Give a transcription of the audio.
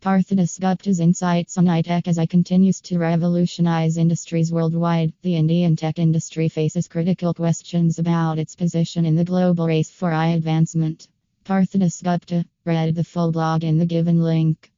Partho Dasgupta's insights on iTech as I continues to revolutionize industries worldwide. The Indian tech industry faces critical questions about its position in the global race for I advancement. Partho Dasgupta read the full blog in the given link.